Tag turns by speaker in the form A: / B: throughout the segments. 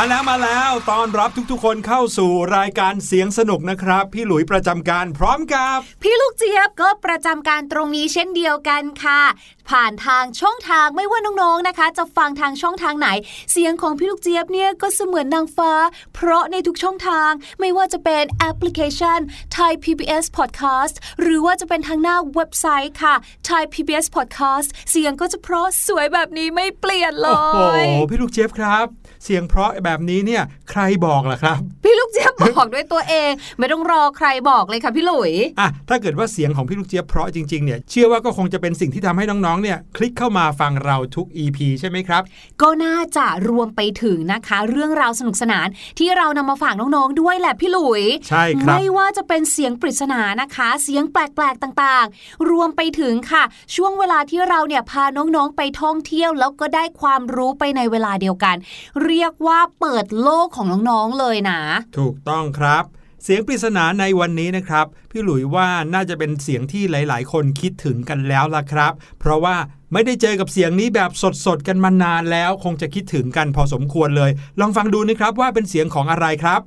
A: ม
B: มาแล้วมาแล้วตอนรับทุกๆ คนเข้าสู่รายการเสียงสนุกนะครับ พี่หลุยประจำการพร้อมกับ
C: พี่ลูกเจี๊ยบก็ประจำการตรงนี้เช่นเดียวกันค่ะ ผ่านทางช่องทางไม่ว่าน้องๆนะคะ จะฟังทางช่องทางไหน เสียงของพี่ลูกเจี๊ยบเนี่ยก็เสมือนนางฟ้า เพราะในทุกช่องทางไม่ว่าจะเป็นแอปพลิเคชัน Thai PBS Podcast หรือว่าจะเป็นทางหน้าเว็บไซต์ค่ะ Thai PBS Podcast เสียงก็จะเพราะสวยแบบนี้ไม่เปลี่ยนเล
B: โอ้โห
C: ย
B: พี่ลูกเจี๊ยบครับ เสียงเพราะแบบนี้เนี่ยใครบอกล่ะครับ
C: พี่ลูกเจี๊ยบบอกด้วยตัวเอง ไม่ต้องรอใครบอกเลยค่ะพี่หลุย
B: อะถ้าเกิดว่าเสียงของพี่ลูกเจี๊ยบเพราะจริงๆเนี่ยเชื่อว่าก็คงจะเป็นสิ่งที่ทำให้น้องๆเนี่ยคลิกเข้ามาฟังเราทุก EP ใช่ไหมครับ
C: ก็น่าจะรวมไปถึงนะคะ เรื่องราวสนุกสนานที่เรานำมาฝากน้องๆด้วยแหละพี่หลุย
B: ใช่ครับ
C: ไม่ว่าจะเป็นเสียงปริศนานะคะ เสียงแปลกๆต่างๆ รวมไปถึงค่ะ ช่วงเวลาที่เราเนี่ยพาน้องๆไปท่องเที่ยวแล้วก็ได้ความรู้ไปในเวลาเดียวกันเเรียกว่าเปิดโลกของน้อง ๆ เลยนะ
B: ถูกต้องครับเสียงปริศนาในวันนี้นะครับ พี่หลุยว่าน่าจะเป็นเสียงที่หลาย ๆ คนคิดถึงกันแล้วล่ะครับ เพราะว่าไม่ได้เจอกับเสียงนี้แบบสด ๆ กันมานานแล้ว คงจะคิดถึงกันพอสมควรเลย ลองฟังดูนะครับว่าเป็นเสียงของอะไรครับ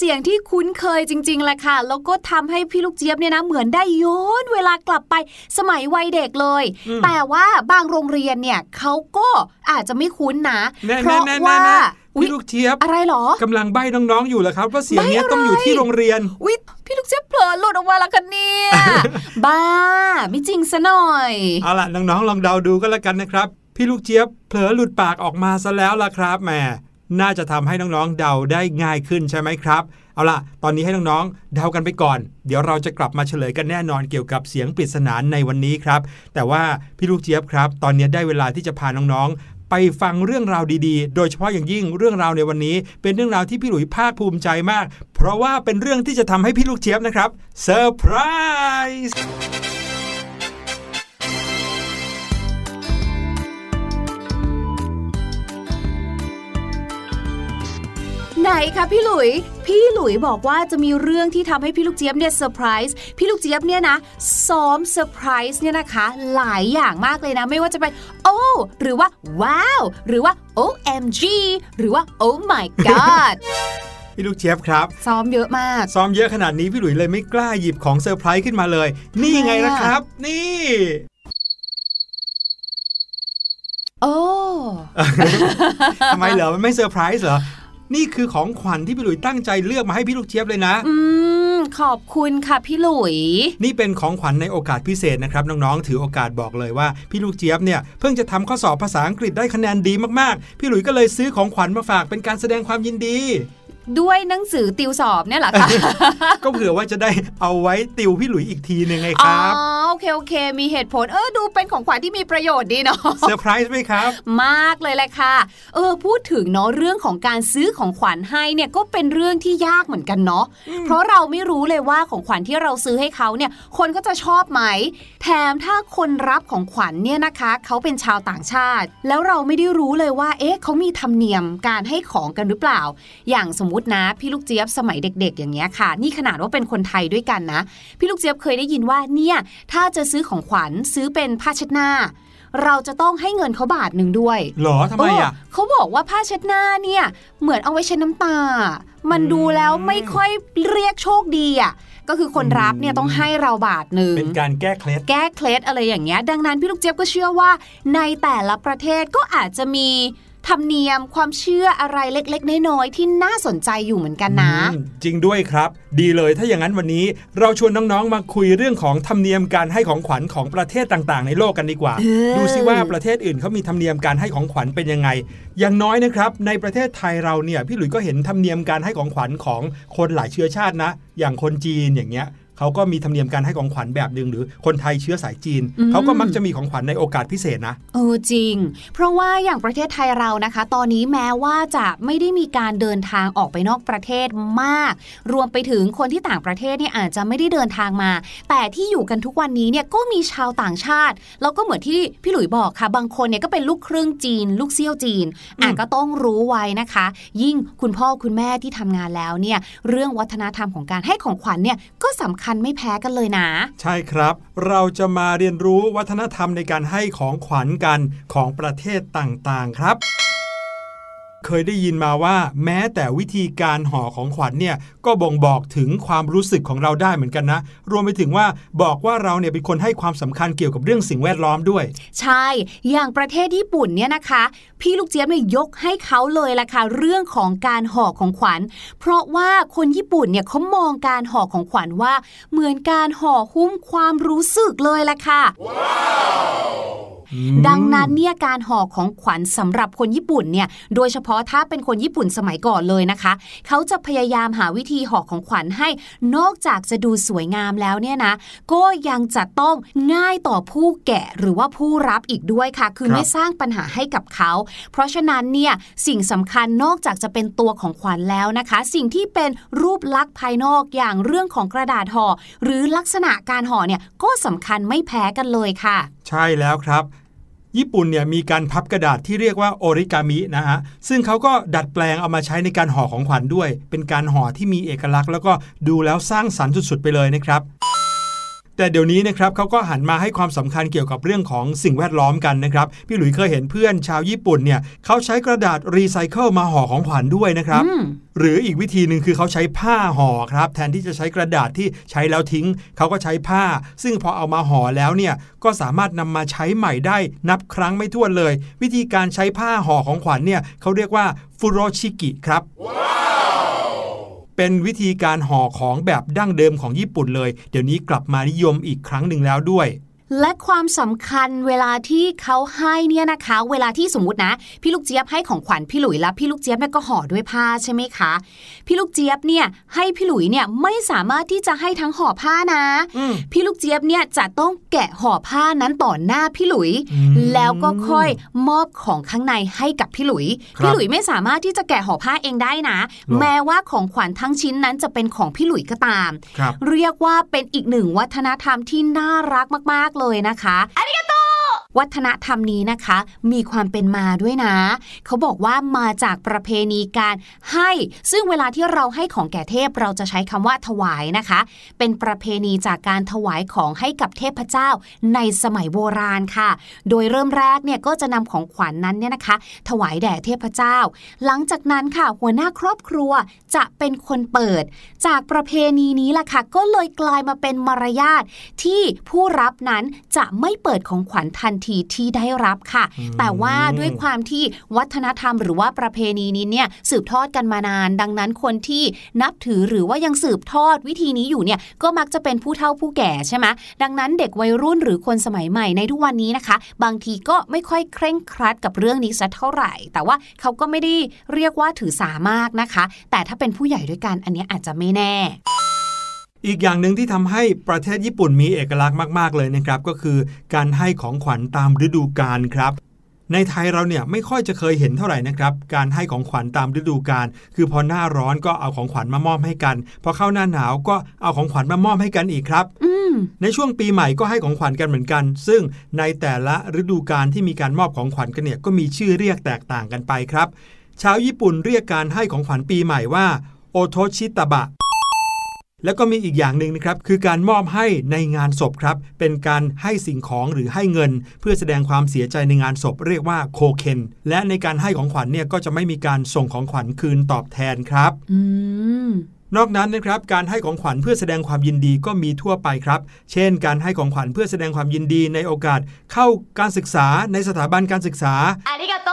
C: เป็นเสียงที่คุ้นเคยจริงๆแหละค่ะ แล้วก็ทำให้พี่ลูกเจี๊ยบเนี่ยนะเหมือนได้ย้อนเวลากลับไปสมัยวัยเด็กเลย
B: อืม
C: แต่ว่าบางโรงเรียนเนี่ยเขาก็อาจจะไม่คุ้นนะ
B: แน่
C: เพราะ
B: ๆๆๆ
C: ว่าอุ๊ย
B: พี่ลูกเจี๊ยบ
C: อะไรเหรอ
B: กำลังใบ้น้องๆอยู่เหรอครับ ว่าเสียงเนี้ย
C: ใบ้อะไร
B: ต้องอยู่ที่โรงเรียน
C: วิพี่ลูกเจี๊ยบเผลอหลุดออกมาแล้วกันเนี่ยบ้าไม่จริงซะหน่อย
B: เอาล่ะน้องๆลองเดาดูก็แล้วกันนะครับ พี่ลูกเจี๊ยบเผลอหลุดปากออกมาซะแล้วล่ะครับแหม น่าจะทำให้น้องๆเดาได้ง่ายขึ้นใช่ไหมครับเอาล่ะ ตอนนี้ให้น้องๆเดากันไปก่อน เดี๋ยวเราจะกลับมาเฉลยกันแน่นอนเกี่ยวกับเสียงปริศนาในวันนี้ครับ แต่ว่าพี่ลูกเจี๊ยบครับ ตอนนี้ได้เวลาที่จะพาน้องๆ ไปฟังเรื่องราวดีๆ โดยเฉพาะอย่างยิ่งเรื่องราวในวันนี้ เป็นเรื่องราวที่พี่หลุยภาคภูมิใจมาก เพราะว่าเป็นเรื่องที่จะทำให้พี่ลูกเจี๊ยบนะครับเซอร์ไพรส์
C: ไหนคะพี่หลุย พี่หลุยบอกว่าจะมีเรื่องที่ทำให้พี่ลูกเจี๊ยบเนี่ยเซอร์ไพรส์พี่ลูกเจี๊ยบเนี่ยนะซ้อมเซอร์ไพรส์เนี่ยนะคะ หลายอย่างมากเลยนะ ไม่ว่าจะเป็นโอ้หรือว่า wow หรือว่า OMG หรือว่า Oh my god
B: พี่ลูกเจี๊ยบครับ
C: ซ้อมเยอะมาก
B: ซ้อมเยอะขนาดนี้พี่หลุยเลยไม่กล้าหยิบของเซอร์ไพรส์ขึ้นมาเลย นี่ไง
C: ทำไมอะ
B: นะครับ นี่
C: โอ้
B: ทำไมเหรอ มันไม่เซอร์ไพรส์เหรอ นี่คือของขวัญที่พี่หลุยตั้งใจเลือกมาให้พี่ลูกเจี๊ยบเลยนะ
C: อืมขอบคุณค่ะพี่หลุย
B: นี่เป็นของขวัญในโอกาสพิเศษนะครับน้องๆถือโอกาสบอกเลยว่าพี่ลูกเจี๊ยบเนี่ยเพิ่งจะทำข้อสอบภาษาอังกฤษได้คะแนนดีมากๆ พี่หลุยก็เลยซื้อของขวัญมาฝากเป็นการแสดงความยินดี
C: ด้วยหนังสือติวสอบเนี่ยเหรอคะ
B: ก็เผื่อว่าจะได้เอาไว้ติวพี่หลุยอีกทีหนึ่งไงค
C: อ๋อ
B: รับ
C: โอเคโอเค มีเหตุผลเออดูเป็นของขวัญที่มีประโยชน์ดีเนาะ
B: เซอร์ไพรส์ไหมครับ
C: มากเลยแหละค่ะ เออพูดถึงเนาะเรื่องของการซื้อของขวัญให้เนี่ยก็เป็นเรื่องที่ยากเหมือนกันเนาะเพราะเราไม่รู้เลยว่าของขวัญที่เราซื้อให้เขาเนี่ยคนก็จะชอบไหม แถมถ้าคนรับของขวัญเนี่ยนะคะเขาเป็นชาวต่างชาติ แล้วเราไม่ได้รู้เลยว่า เอ๊ะเขามีธรรมเนียมการให้ของกันหรือเปล่า อย่างสมมตินะ พี่ลูกเจี๊ยบสมัยเด็ก ๆ อย่างเงี้ยค่ะ นี่ขนาดว่าเป็นคนไทยด้วยกันนะ พี่ลูกเจี๊ยบเคยได้ยินว่าเนี่ยถ้าจะซื้อของขวัญซื้อเป็นผ้าเช็ดหน้าเราจะต้องให้เงินเขาบาทหนึ่งด้วย
B: หรอทำไมอะ
C: เเขาบอกว่าผ้าเช็ดหน้าเนี่ย เหมือนเอาไว้เช็ดน้ำตา มัน
B: อืม
C: ดูแล้วไม่ค่อยเรียกโชคดีอะ ก็คือคนรับเนี่ยต้องให้เราบาทหนึ่ง
B: เป็นการแก้เคล็ด
C: แก้เคล็ดอะไรอย่างเงี้ย ดังนั้นพี่ลูกเจี๊ยบก็เชื่อว่า ในแต่ละประเทศก็อาจจะมี ธรรมเนียมความเชื่ออะไรเล็กๆ น้อยๆที่น่าสนใจอยู่เหมือนกันนะ
B: อืมจริงด้วยครับ ดีเลยถ้าอย่างนั้นวันนี้ เราชวนน้องๆมาคุยเรื่องของธรรมเนียมการให้ของขวัญของประเทศต่างๆ ในโลกกันดีกว่า
C: เออ
B: ดูซิว่าประเทศอื่นเขามีธรรมเนียมการให้ของขวัญเป็นยังไง อย่างน้อยนะครับในประเทศไทยเราเนี่ยพี่หลุยส์ก็เห็นธรรมเนียมการให้ของขวัญของคนหลายเชื้อชาตินะ อย่างคนจีนอย่างเงี้ย เขาก็มีธรรมเนียมการให้ของขวัญแบบหนึ่งหรือคนไทยเชื้อสายจีน
C: อืม
B: เขาก็มักจะมีของขวัญในโอกาสพิเศษนะ
C: เออจริง เพราะว่าอย่างประเทศไทยเรานะคะ ตอนนี้แม้ว่าจะไม่ได้มีการเดินทางออกไปนอกประเทศมาก รวมไปถึงคนที่ต่างประเทศเนี่ยอาจจะไม่ได้เดินทางมา แต่ที่อยู่กันทุกวันนี้เนี่ยก็มีชาวต่างชาติแล้วก็เหมือนที่พี่หลุยบอกค่ะ บางคนเนี่ยก็เป็นลูกครึ่งจีน ลูกเซี่ยวจีนอะ
B: อืม
C: ก็ต้องรู้ไว้นะคะ ยิ่งคุณพ่อคุณแม่ที่ทำงานแล้วเนี่ยเรื่องวัฒนธรรมของการให้ของขวัญเนี่ยก็สำคัญไม่แพ้กันเลยนะ
B: ใช่ครับ เราจะมาเรียนรู้วัฒนธรรมในการให้ของขวัญกันของประเทศต่างๆ ครับ เคยได้ยินมาว่า แม้แต่วิธีการห่อของขวัญเนี่ยก็บ่งบอกถึงความรู้สึกของเราได้เหมือนกันนะ รวมไปถึงว่าบอกว่าเราเนี่ยเป็นคนให้ความสำคัญเกี่ยวกับเรื่องสิ่งแวดล้อมด้วย
C: ใช่ อย่างประเทศญี่ปุ่นเนี่ยนะคะ พี่ลูกเจี๊ยบเนี่ยยกให้เขาเลยล่ะค่ะเรื่องของการห่อของขวัญ เพราะว่าคนญี่ปุ่นเนี่ยเขามองการห่อของขวัญว่า เหมือนการห่อหุ้มความรู้สึกเลยล่ะค่ะ ดังนั้นเนี่ยการห่อของขวัญสำหรับคนญี่ปุ่นเนี่ยโดยเฉพาะถ้าเป็นคนญี่ปุ่นสมัยก่อนเลยนะคะ เขาจะพยายามหาวิธีห่อของขวัญให้นอกจากจะดูสวยงามแล้วเนี่ยนะก็ยังจะต้องง่ายต่อผู้แกะหรือว่าผู้รับอีกด้วยค่ะ คือ
B: ครับ
C: ไม่สร้างปัญหาให้กับเขา เพราะฉะนั้นเนี่ยสิ่งสำคัญนอกจากจะเป็นตัวของขวัญแล้วนะคะ สิ่งที่เป็นรูปลักษณ์ภายนอกอย่างเรื่องของกระดาษห่อหรือลักษณะการห่อเนี่ยก็สำคัญไม่แพ้กันเลยค่ะ
B: ใช่แล้วครับ ญี่ปุ่นเนี่ยมีการพับกระดาษที่เรียกว่าโอริกามินะฮะซึ่งเขาก็ดัดแปลงเอามาใช้ในการห่อของขวัญด้วย เป็นการห่อที่มีเอกลักษณ์ แล้วก็ดูแล้วสร้างสรรค์สุดๆไปเลยนะครับ แต่เดี๋ยวนี้นะครับเขาก็หันมาให้ความสำคัญเกี่ยวกับเรื่องของสิ่งแวดล้อมกันนะครับ พี่หลุยเคยเห็นเพื่อนชาวญี่ปุ่นเนี่ยเขาใช้กระดาษรีไซเคิลมาห่อของขวัญด้วยนะครับ
C: อืม
B: หรืออีกวิธีหนึ่งคือเขาใช้ผ้าห่อครับ แทนที่จะใช้กระดาษที่ใช้แล้วทิ้ง เขาก็ใช้ผ้า ซึ่งพอเอามาห่อแล้วเนี่ยก็สามารถนำมาใช้ใหม่ได้นับครั้งไม่ถ้วนเลย วิธีการใช้ผ้าห่อของขวัญเนี่ยเขาเรียกว่าฟูโรชิกิครับ เป็นวิธีการห่อของแบบดั้งเดิมของญี่ปุ่นเลย เดี๋ยวนี้กลับมานิยมอีกครั้งหนึ่งแล้วด้วย
C: และความสำคัญเวลาที่เขาให้เนี่ยนะคะ เวลาที่สมมตินะ พี่ลูกเจี๊ยบให้ของขวัญพี่หลุยแล้วพี่ลูกเจี๊ยบเนี่ยก็ห่อด้วยผ้าใช่ไหมคะ พี่ลูกเจี๊ยบเนี่ยให้พี่หลุยเนี่ยไม่สามารถที่จะให้ทั้งห่อผ้านะ
B: อืม
C: พี่ลูกเจี๊ยบเนี่ยจะต้องแกะห่อผ้านั้นต่อหน้าพี่หลุย
B: อืม
C: แล้วก็ค่อยมอบของข้างในให้กับพี่หลุย
B: ครับ
C: พี่หลุยไม่สามารถที่จะแกะห่อผ้าเองได้นะ
B: หรอ
C: แม้ว่าของขวัญทั้งชิ้นนั้นจะเป็นของพี่หลุยก็ตาม
B: ครับ
C: เรียกว่าเป็นอีกหนึ่งวัฒนธรรมที่น่ารักมากๆเลยนะคะ วัฒนธรรมนี้นะคะ มีความเป็นมาด้วยนะ เขาบอกว่ามาจากประเพณีการให้ ซึ่งเวลาที่เราให้ของแก่เทพเราจะใช้คำว่าถวายนะคะ เป็นประเพณีจากการถวายของให้กับเทพเจ้าในสมัยโบราณค่ะ โดยเริ่มแรกเนี่ยก็จะนำของขวัญนนั้นเนี่ยนะคะ ถวายแด่เทพเจ้า หลังจากนั้นค่ะ หัวหน้าครอบครัวจะเป็นคนเปิด จากประเพณีนี้ล่ะค่ะ ก็เลยกลายมาเป็นมารยาทที่ผู้รับนั้นจะไม่เปิดของขวัญทันทีที่ได้รับค่ะ
B: อืม
C: แต่ว่าด้วยความที่วัฒนธรรมหรือว่าประเพณีนี้เนี่ยสืบทอดกันมานาน ดังนั้นคนที่นับถือหรือว่ายังสืบทอดวิธีนี้อยู่เนี่ยก็มักจะเป็นผู้เฒ่าผู้แก่ใช่ไหมดังนั้นเด็กวัยรุ่นหรือคนสมัยใหม่ในทุกวันนี้นะคะ บางทีก็ไม่ค่อยเคร่งครัดกับเรื่องนี้สักเท่าไหร่ แต่ว่าเขาก็ไม่ได้เรียกว่าถือสามากนะคะ แต่ถ้าเป็นผู้ใหญ่ด้วยกันอันเนี้ยอาจจะไม่แน่
B: อีกอย่างหนึ่งที่ทำให้ประเทศญี่ปุ่นมีเอกลักษณ์มาก ๆ เลยนะครับ ก็คือการให้ของขวัญตามฤดูกาลครับ ในไทยเราเนี่ยไม่ค่อยจะเคยเห็นเท่าไหร่นะครับ การให้ของขวัญตามฤดูกาลคือพอหน้าร้อนก็เอาของขวัญมามอบให้กัน พอเข้าหน้าหนาวก็เอาของขวัญมามอบให้กันอีกครับ
C: อืม
B: ในช่วงปีใหม่ก็ให้ของขวัญกันเหมือนกัน ซึ่งในแต่ละฤดูกาลที่มีการมอบของขวัญกันเนี่ยก็มีชื่อเรียกแตกต่างกันไปครับชาวญี่ปุ่นเรียกการให้ของขวัญปีใหม่ว่าโอโทชิตะบะ แล้วก็มีอีกอย่างหนึ่งนะครับ คือการมอบให้ในงานศพครับ เป็นการให้สิ่งของหรือให้เงิน เพื่อแสดงความเสียใจในงานศพเรียกว่าโคเคนและในการให้ของขวัญเนี่ยก็จะไม่มีการส่งของขวัญคืนตอบแทนครับนอกนั้นนะครับการให้ของขวัญเพื่อแสดงความยินดีก็มีทั่วไปครับ เช่น การให้ของขวัญเพื่อแสดงความยินดีในโอกาส เข้าการศึกษาในสถาบันการศึกษา
D: อาริกาโต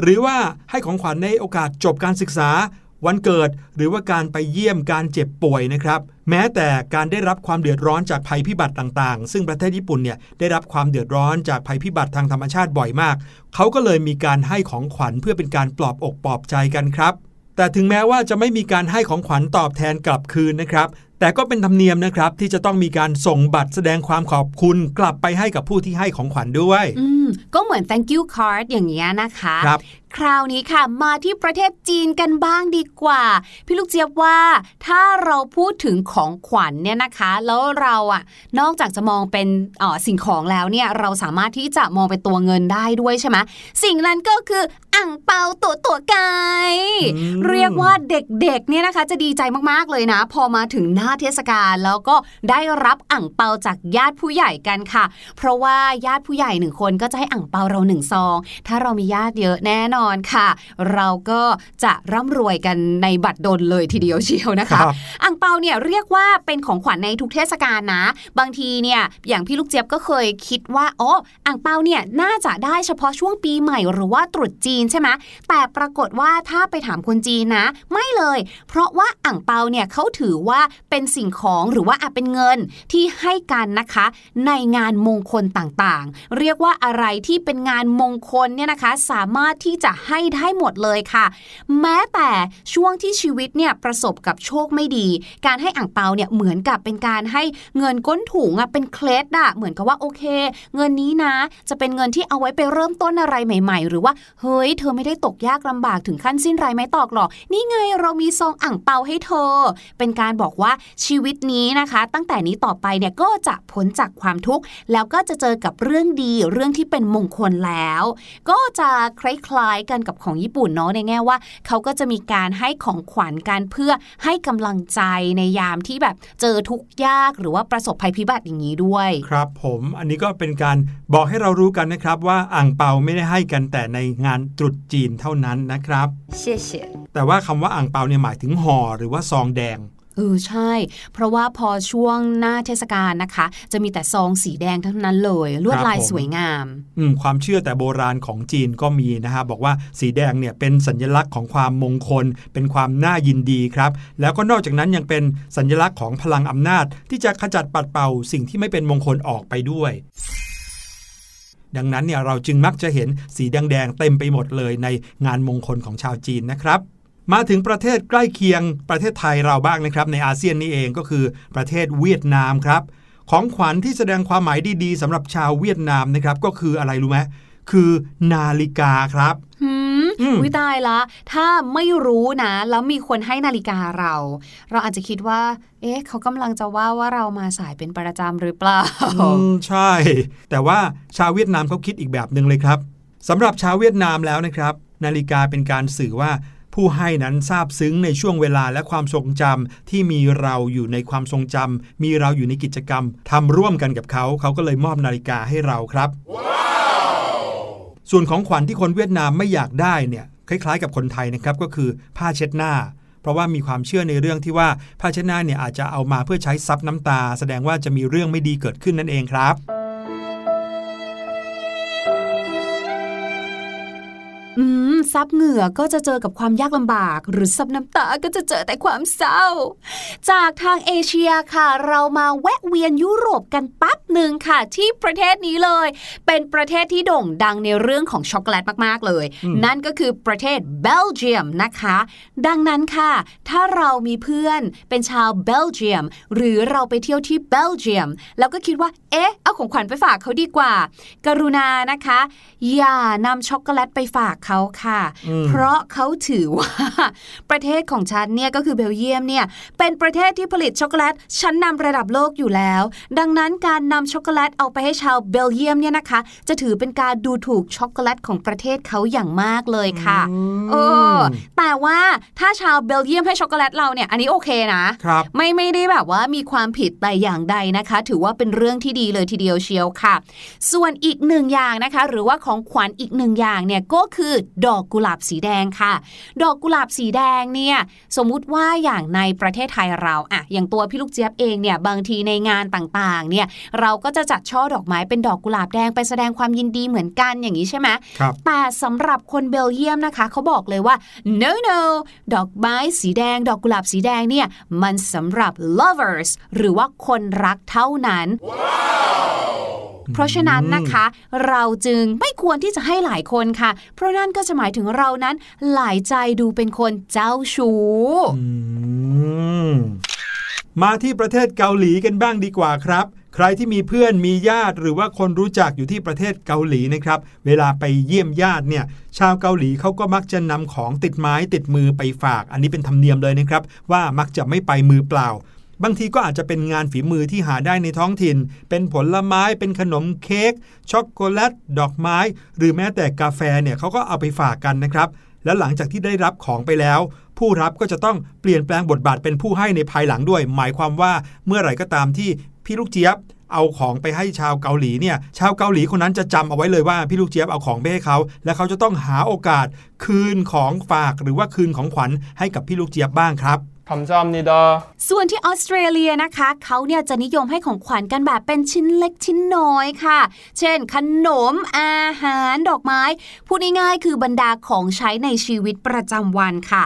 B: หรือว่าให้ของขวัญในโอกาสจบการศึกษา วันเกิดหรือว่าการไปเยี่ยมการเจ็บป่วยนะครับ แม้แต่การได้รับความเดือดร้อนจากภัยพิบัติต่างๆ ซึ่งประเทศญี่ปุ่นเนี่ยได้รับความเดือดร้อนจากภัยพิบัติทางธรรมชาติบ่อยมาก เขาก็เลยมีการให้ของขวัญเพื่อเป็นการปลอบอกปลอบใจกันครับ แต่ถึงแม้ว่าจะไม่มีการให้ของขวัญตอบแทนกลับคืนนะครับแแต่ก็เป็นธรรมเนียมนะครับที่จะต้องมีการส่งบัตรแสดงความขอบคุณกลับไปให้กับผู้ที่ให้ของขวัญด้วย
C: อืมก็เหมือน thank you card อย่างเงี้ยนะคะ
B: ครับ
C: คราวนี้ค่ะ มาที่ประเทศจีนกันบ้างดีกว่า พี่ลูกเจี๊ยบว่าถ้าเราพูดถึงของขวัญเนี่ยนะคะ แล้วเราอะนอกจากจะมองเป็นเอ่อสิ่งของแล้วเนี่ยเราสามารถที่จะมองเป็นตัวเงินได้ด้วยใช่ไหมสิ่งนั้นก็คืออ่างเปาตัวตัวไก่
B: อืม
C: เรียกว่าเด็กๆเนี่ยนะคะ จะดีใจมากๆเลยนะ พอมาถึงหน้าเทศกาลแล้วก็ได้รับอ่างเปาจากญาติผู้ใหญ่กันค่ะ เพราะว่าญาติผู้ใหญ่หนึ่งคนก็จะให้อ่างเปาเราหนึ่งซอง ถ้าเรามีญาติเยอะแน่นอนค่ะ เราก็จะร่ำรวยกันในบัตรดลเลยทีเดียวเชียวนะ
B: ค
C: คะ
B: รับ
C: อ่างเปาเนี่ยเรียกว่าเป็นของขวัญในทุกเทศกาลนะ บางทีเนี่ยอย่างพี่ลูกเจี๊ยบก็เคยคิดว่าอ๋ออ่างเปาเนี่ยน่าจะได้เฉพาะช่วงปีใหม่หรือว่าตรุษจีนใช่ไหมแต่ปรากฏว่าถ้าไปถามคนจีนนะ ไม่เลย เพราะว่าอ่างเปาเนี่ยเขาถือว่าเป็นสิ่งของหรือว่าอาจเป็นเงินที่ให้กันนะคะ ในงานมงคลต่างๆ เรียกว่าอะไรที่เป็นงานมงคลเนี่ยนะคะ สามารถที่จะให้ได้หมดเลยค่ะ แม้แต่ช่วงที่ชีวิตเนี่ยประสบกับโชคไม่ดี การให้อ่างเปาเนี่ยเหมือนกับเป็นการให้เงินก้นถุงอะเป็นเคล็ดอะเหมือนกับว่าโอเค เงินนี้นะ จะเป็นเงินที่เอาไว้ไปเริ่มต้นอะไรใหม่ ๆ หรือว่าเฮ้ยเธอไม่ได้ตกยากลำบากถึงขั้นสิ้นไรไม่ตอกหรอก นี่ไงเรามีซองอ่างเปาให้เธอ เป็นการบอกว่าชีวิตนี้นะคะ ตั้งแต่นี้ต่อไปเนี่ยก็จะพ้นจากความทุกข์ แล้วก็จะเจอกับเรื่องดีเรื่องที่เป็นมงคลแล้ว ก็จะคล้ายๆกันกับของญี่ปุ่นเนาะในแง่ว่าเขาก็จะมีการให้ของขวัญกันเพื่อให้กำลังใจในยามที่แบบเจอทุกข์ยากหรือว่าประสบภัยพิบัติอย่างนี้ด้วย
B: ครับผมอันนี้ก็เป็นการบอกให้เรารู้กันนะครับว่าอ่างเปาไม่ได้ให้กันแต่ในงานตรุษจีนเท่านั้นนะครับ
C: เชี่ยเชี่ย
B: แต่ว่าคำว่าอ่างเปาเนี่ยหมายถึงห่อหรือว่าซองแดง
C: เออใช่ เพราะว่าพอช่วงหน้าเทศกาลนะคะ จะมีแต่ซองสีแดงทั้งนั้นเลย ลวดลาย
B: ครับผม
C: สวยงาม
B: อืมความเชื่อแต่โบราณของจีนก็มีนะฮะบอกว่าสีแดงเนี่ยเป็นสัญลักษณ์ของความมงคล เป็นความน่ายินดีครับ แล้วก็นอกจากนั้นยังเป็นสัญลักษณ์ของพลังอำนาจ ที่จะขจัดปัดเป่าสิ่งที่ไม่เป็นมงคลออกไปด้วยดังนั้นเนี่ยเราจึงมักจะเห็นสีแดงๆเต็มไปหมดเลยในงานมงคลของชาวจีนนะครับ มาถึงประเทศใกล้เคียงประเทศไทยเราบ้างนะครับในอาเซียนนี่เองก็คือประเทศเวียดนามครับ ของขวัญที่แสดงความหมายดีๆสำหรับชาวเวียดนามนะครับก็คืออะไรรู้ไหมคือนาฬิกาครับ
C: หืม
B: อืม
C: วิตายละ ถ้าไม่รู้นะ แล้วมีคนให้นาฬิกาเรา เราอาจจะคิดว่า เอ๊ะ เขากำลังจะว่าว่าเรามาสายเป็นประจำหรือเปล่า
B: อืมใช่ แต่ว่าชาวเวียดนามเขาคิดอีกแบบหนึ่งเลยครับสำหรับชาวเวียดนามแล้วนะครับ นาฬิกาเป็นการสื่อว่า ผู้ให้นั้นซาบซึ้งในช่วงเวลาและความทรงจำที่มีเราอยู่ในความทรงจำมีเราอยู่ในกิจกรรมทำร่วมกันกับเขา เขาก็เลยมอบนาฬิกาให้เราครับส่วนของขวัญที่คนเวียดนามไม่อยากได้เนี่ยคล้ายๆ กับคนไทยนะครับก็คือผ้าเช็ดหน้าเพราะว่ามีความเชื่อในเรื่องที่ว่าผ้าเช็ดหน้าเนี่ยอาจจะเอามาเพื่อใช้ซับน้ำตา แสดงว่าจะมีเรื่องไม่ดีเกิดขึ้นนั่นเองครับ
C: อืมซับเหงื่อก็จะเจอกับความยากลำบาก หรือซับน้ำตาก็จะเจอแต่ความเศร้า จากทางเอเชียค่ะ เรามาแวะเวียนยุโรปกันแป๊บหนึ่งค่ะ ที่ประเทศนี้เลย เป็นประเทศที่โด่งดังในเรื่องของช็อกโกแลตมากๆเลย
B: อืม
C: นั่นก็คือประเทศเบลเยียมนะคะ ดังนั้นค่ะ ถ้าเรามีเพื่อนเป็นชาวเบลเยียม หรือเราไปเที่ยวที่เบลเยียม แล้วก็คิดว่า เอ๊ะ เอาของขวัญไปฝากเขาดีกว่า กรุณานะคะ อย่านำช็อกโกแลตไปฝากเขาค่ะ
B: อืม
C: เพราะเขาถือว่า ประเทศของฉันเนี่ยก็คือเบลเยียมเนี่ยเป็นประเทศที่ผลิตช็อกโกแลตชั้นนำระดับโลกอยู่แล้ว ดังนั้นการนำช็อกโกแลตเอาไปให้ชาวเบลเยียมเนี่ยนะคะ จะถือเป็นการดูถูกช็อกโกแลตของประเทศเขาอย่างมากเลยค่ะเออแต่ว่าถ้าชาวเบลเยียมให้ช็อกโกแลตเราเนี่ยอันนี้โอเคนะ
B: ครับ
C: ไม่ไม่ได้แบบว่ามีความผิดแต่อย่างใดนะคะ ถือว่าเป็นเรื่องที่ดีเลยทีเดียวเชียวค่ะ ส่วนอีกหนึ่งอย่างนะคะ หรือว่าของขวัญอีกหนึ่งอย่างเนี่ยก็คือดอกกุหลาบสีแดงค่ะ ดอกกุหลาบสีแดงเนี่ยสมมุติว่าอย่างในประเทศไทยเราอะอย่างตัวพี่ลูกเจี๊ยบเองเนี่ยบางทีในงานต่างๆเนี่ยเราก็จะจัดช่อดอกไม้เป็นดอกกุหลาบแดงไปแสดงความยินดีเหมือนกันอย่างนี้ใช่ไหม
B: ครับ
C: แต่สำหรับคนเบลเยียมนะคะเขาบอกเลยว่า no no ดอกไม้สีแดง ดอกกุหลาบสีแดงเนี่ยมันสำหรับ lovers หรือว่าคนรักเท่านั้น เพราะฉะนั้นนะคะ เราจึงไม่ควรที่จะให้หลายคนค่ะ เพราะนั่นก็จะหมายถึงเรานั้นหลายใจดูเป็นคนเจ้าชู้
B: อืมมาที่ประเทศเกาหลีกันบ้างดีกว่าครับ ใครที่มีเพื่อนมีญาติหรือว่าคนรู้จักอยู่ที่ประเทศเกาหลีนะครับ เวลาไปเยี่ยมญาติเนี่ย ชาวเกาหลีเขาก็มักจะนำของติดไม้ติดมือไปฝาก อันนี้เป็นธรรมเนียมเลยนะครับ ว่ามักจะไม่ไปมือเปล่า บางทีก็อาจจะเป็นงานฝีมือที่หาได้ในท้องถิ่น เป็นผลไม้เป็นขนมเค้กช็อกโกแลตดอกไม้ หรือแม้แต่กาแฟเนี่ยเขาก็เอาไปฝากกันนะครับ แล้วหลังจากที่ได้รับของไปแล้ว ผู้รับก็จะต้องเปลี่ยนแปลงบทบาทเป็นผู้ให้ในภายหลังด้วย หมายความว่าเมื่อไหร่ก็ตามที่พี่ลูกเจี๊ยบเอาของไปให้ชาวเกาหลีเนี่ย ชาวเกาหลีคนนั้นจะจำเอาไว้เลยว่าพี่ลูกเจี๊ยบเอาของไปให้เขา และเขาจะต้องหาโอกาสคืนของฝากหรือว่าคืนของขวัญให้กับพี่ลูกเจี๊ยบบ้างครับ
E: คำจำนิ
C: ส่วนที่ออสเตรเลียนะคะ เขาเนี่ยจะนิยมให้ของขวัญกันแบบเป็นชิ้นเล็กชิ้นน้อยค่ะ เช่น ขนมอาหารดอกไม้ พูดง่ายๆคือบรรดาของใช้ในชีวิตประจำวันค่ะ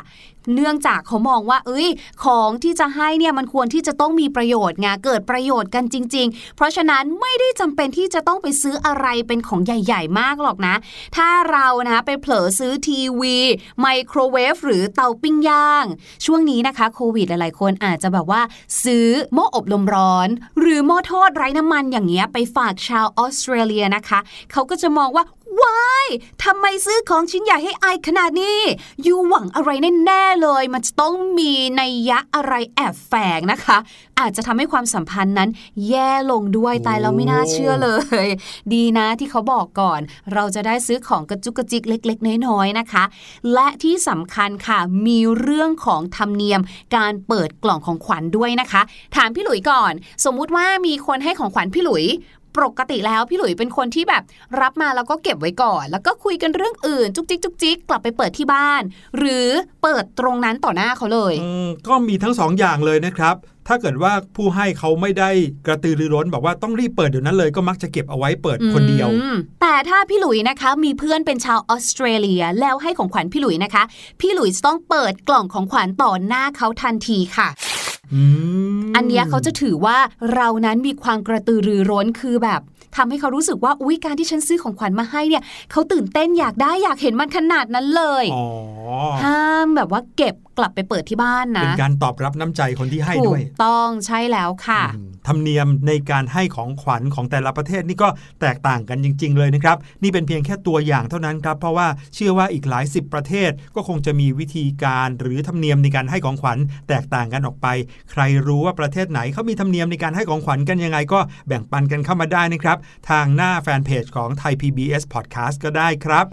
C: เนื่องจากเขามองว่า เอ้ย ของที่จะให้เนี่ยมันควรที่จะต้องมีประโยชน์ไงเกิดประโยชน์กันจริง ๆ เพราะฉะนั้นไม่ได้จำเป็นที่จะต้องไปซื้ออะไรเป็นของใหญ่ ๆ มากหรอกนะ ถ้าเรานะไปเผลอซื้อทีวี ไมโครเวฟหรือเตาปิ้งย่าง ช่วงนี้นะคะโควิดหลายๆคนอาจจะแบบว่า ซื้อหม้ออบลมร้อน หรือหม้อทอดไร้น้ำมันอย่างเงี้ยไปฝากชาวออสเตรเลียนะคะ เขาก็จะมองว่า ว้ายทำไมซื้อของชิ้นใหญ่ให้อายขนาดนี้ยูหวังอะไรแน่ๆเลย มันจะต้องมีนัยยะอะไรแอบแฝงนะคะ อาจจะทำให้ความสัมพันธ์นั้น แย่ลงด้วยตายแล้วไม่น่าเชื่อเลย ดีนะที่เขาบอกก่อน เราจะได้ซื้อของกระจุกกระจิกเล็ก ๆ น้อยๆนะคะ และที่สำคัญค่ะมีเรื่องของธรรมเนียม การเปิดกล่องของขวัญด้วยนะคะ ถามพี่หลุยก่อน สมมุติว่ามีคนให้ของขวัญพี่หลุย ปกติแล้วพี่หลุยเป็นคนที่แบบรับมาแล้วก็เก็บไว้ก่อน แล้วก็คุยกันเรื่องอื่น จุกจิกจุกจิกกลับไปเปิดที่บ้าน หรือเปิดตรงนั้นต่อหน้าเขาเลย
B: อืมก็มีทั้งสองอย่างเลยนะครับถ้าเกิดว่าผู้ให้เขาไม่ได้กระตือรือร้นบอกว่าต้องรีบเปิดเดี๋ยวนั้นเลยก็มักจะเก็บเอาไว้เปิดคนเดียว
C: อืมแต่ถ้าพี่หลุยนะคะมีเพื่อนเป็นชาวออสเตรเลียแล้วให้ของขวัญพี่หลุยนะคะ พี่หลุยจะต้องเปิดกล่องของขวัญต่อหน้าเขาทันทีค่ะ
B: อืม
C: อันเนี้ยเขาจะถือว่าเรานั้นมีความกระตือรือร้นคือแบบทำให้เขารู้สึกว่าอุ้ยการที่ฉันซื้อของขวัญมาให้เนี่ยเขาตื่นเต้นอยากได้อยากเห็นมันขนาดนั้นเลย
B: อ๋อ
C: ห้ามแบบว่าเก็บกลับไปเปิดที่บ้านนะ
B: เป็นการตอบรับน้ำใจคนที่ให้
C: ถู
B: ด้วย
C: กต้องใช่แล้วค่ะ
B: อืม ธรรมเนียมในการให้ของขวัญของแต่ละประเทศนี่ก็แตกต่างกันจริง ๆ เลยนะครับ นี่เป็นเพียงแค่ตัวอย่างเท่านั้นครับ เพราะว่าเชื่อว่าอีกหลายสิบประเทศก็คงจะมีวิธีการหรือธรรมเนียมในการให้ของขวัญแตกต่างกันออกไป ใครรู้ว่าประเทศไหนเขามีธรรมเนียมในการให้ของขวัญกันยังไงก็แบ่งปันกันเข้ามาได้นะครับ ทางหน้าแฟนเพจของไทย PBS Podcast ก็ได้ครับ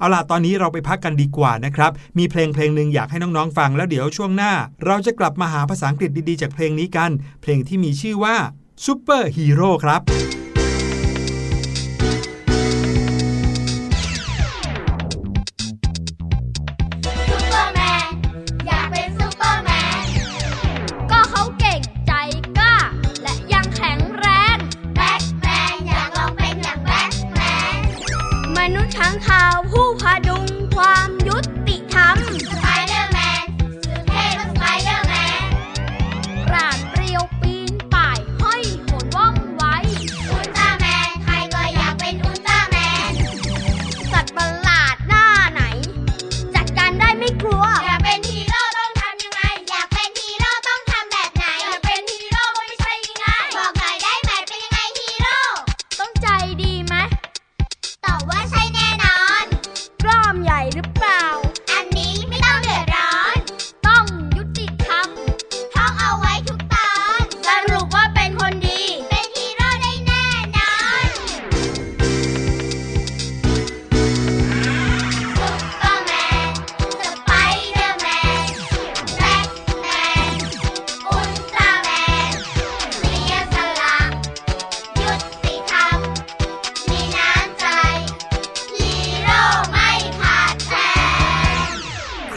B: เอาล่ะตอนนี้เราไปพักกันดีกว่านะครับ มีเพลงเพลงหนึ่งอยากให้น้องๆฟังแล้วเดี๋ยวช่วงหน้า เราจะกลับมาหาภาษาอังกฤษดีๆ จากเพลงนี้กัน เพลงที่มีชื่อว่า Super Hero ครับ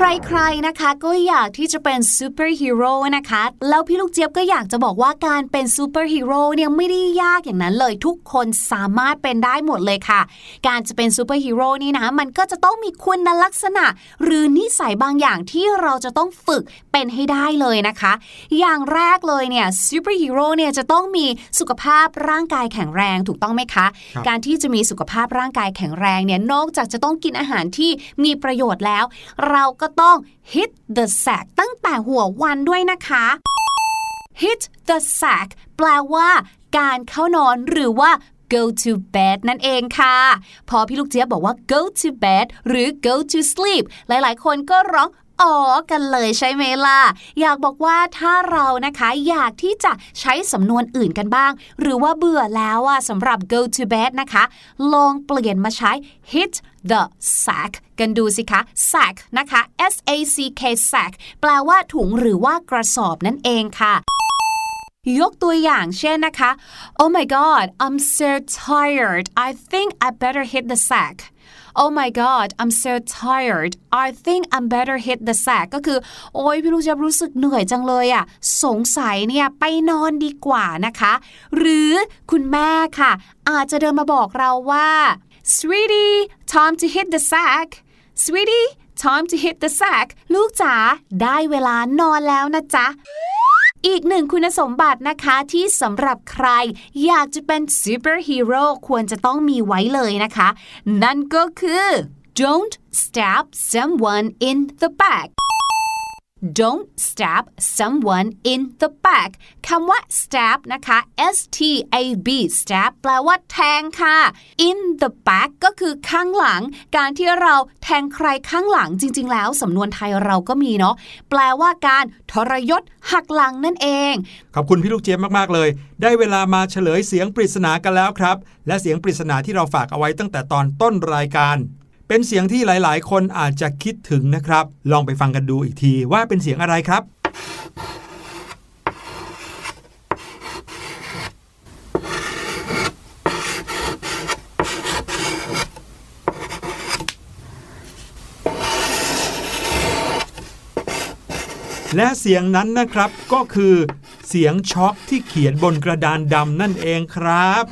D: ใคร
C: ๆนะคะ ก็อยากที่จะเป็นซูเปอร์ฮีโร่นะคะ แล้วพี่ลูกเจี๊ยบก็อยากจะบอกว่าการเป็นซูเปอร์ฮีโร่เนี่ยไม่ได้ยากอย่างนั้นเลยทุกคนสามารถเป็นได้หมดเลยค่ะ การจะเป็นซูเปอร์ฮีโร่นี่นะมันก็จะต้องมีคุณลักษณะ หรือนิสัยบางอย่างที่เราจะต้องฝึก เป็นให้ได้เลยนะคะ อย่างแรกเลยเนี่ยซูเปอร์ฮีโร่เนี่ยจะต้องมีสุขภาพร่างกายแข็งแรงถูกต้องไหมคะ
B: ครับ
C: การที่จะมีสุขภาพร่างกายแข็งแรงเนี่ยนอกจากจะต้องกินอาหารที่มีประโยชน์แล้ว เราก็ต้อง hit the sack ตั้งแต่หัววันด้วยนะคะ hit the sack แปลว่า การเข้านอนหรือว่า go to bed นั่นเองค่ะ พอพี่ลูกเจี๊ยบบอกว่า go to bed หรือ go to sleep หลายๆ คนก็ร้อง อ๋อกันเลยใช่ไหมล่ะ อยากบอกว่าถ้าเรานะคะอยากที่จะใช้สำนวนอื่นกันบ้าง หรือว่าเบื่อแล้วอะสำหรับ go to bed นะคะ ลองเปลี่ยนมาใช้ hit the sack กันดูสิคะ sack นะคะ s a c k sack แปลว่าถุงหรือว่ากระสอบนั่นเองค่ะยกตัวอย่างเช่นนะคะ Oh my god I'm so tired I think I better hit the sack Oh my god I'm so tired I think I'm better hit the sack ก็คือ โอ้ยพี่ลูกจะรู้สึกเหนื่อยจังเลยอะ่ะ สงสัยเนี่ยไปนอนดีกว่านะคะ หรือคุณแม่ค่ะ อาจจะเดินมาบอกเราว่า Sweetie time to hit the sack Sweetie time to hit the sack ลูกจ๋าได้เวลานอนแล้วนะจ๊ะ อีกหนึ่งคุณสมบัตินะคะที่สำหรับใครอยากจะเป็นซูเปอร์ฮีโร่ควรจะต้องมีไว้เลยนะคะ นั่นก็คือ don't stab someone in the back don't stab someone in the back คำว่า stab นะคะ s t a b stab แปลว่าแทงค่ะ in the back ก็คือข้างหลัง การที่เราแทงใครข้างหลังจริง ๆ แล้วสำนวนไทยเราก็มีเนาะแปลว่าการทรยศหักหลังนั่นเอง
B: ขอบคุณพี่ลูกเจี๊ยบมาก ๆ เลย ได้เวลามาเฉลยเสียงปริศนากันแล้วครับ และเสียงปริศนาที่เราฝากเอาไว้ตั้งแต่ตอนต้นรายการ เป็นเสียงที่หลาย ๆ คนอาจจะคิดถึงนะครับ ลองไปฟังกันดูอีกทีว่าเป็นเสียงอะไรครับ และเสียงนั้นนะครับก็คือเสียงช็อกที่เขียนบนกระดานดำนั่นเองครับ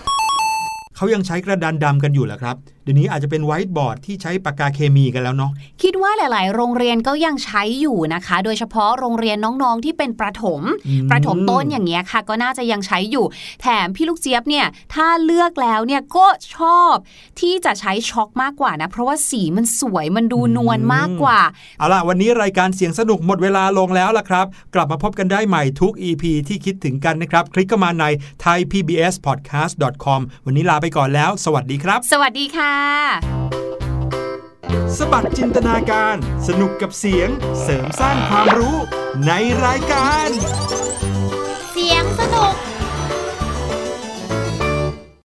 B: เขายังใช้กระดานดำกันอยู่เหรอครับเดี๋ยวนี้อาจจะเป็นไวท์บอร์ดที่ใช้ปากกาเคมีกันแล้วเนาะ
C: คิดว่าหลาย ๆ โรงเรียนก็ยังใช้อยู่นะคะ โดยเฉพาะโรงเรียนน้องๆที่เป็นประถม
B: อืม
C: ประถมต้นอย่างเงี้ยค่ะ ก็น่าจะยังใช้อยู่ แถมพี่ลูกเจี๊ยบเนี่ยถ้าเลือกแล้วเนี่ยก็ชอบที่จะใช้ช็อกมากกว่านะ เพราะว่าสีมันสวยมันดูนวลมากกว่า
B: เอาล่ะ วันนี้รายการเสียงสนุกหมดเวลาลงแล้วล่ะครับ กลับมาพบกันได้ใหม่ทุก EP ที่คิดถึงกันนะครับ คลิกเข้ามาใน thaipbspodcast.com วันนี้ลาไปก่อนแล้ว สวัสดีครับ
C: สวัสดีค่ะ
B: สบัดจินตนาการ สนุกกับเสียง เสริมสร้างความรู้ในรายการ
D: เสียงสนุก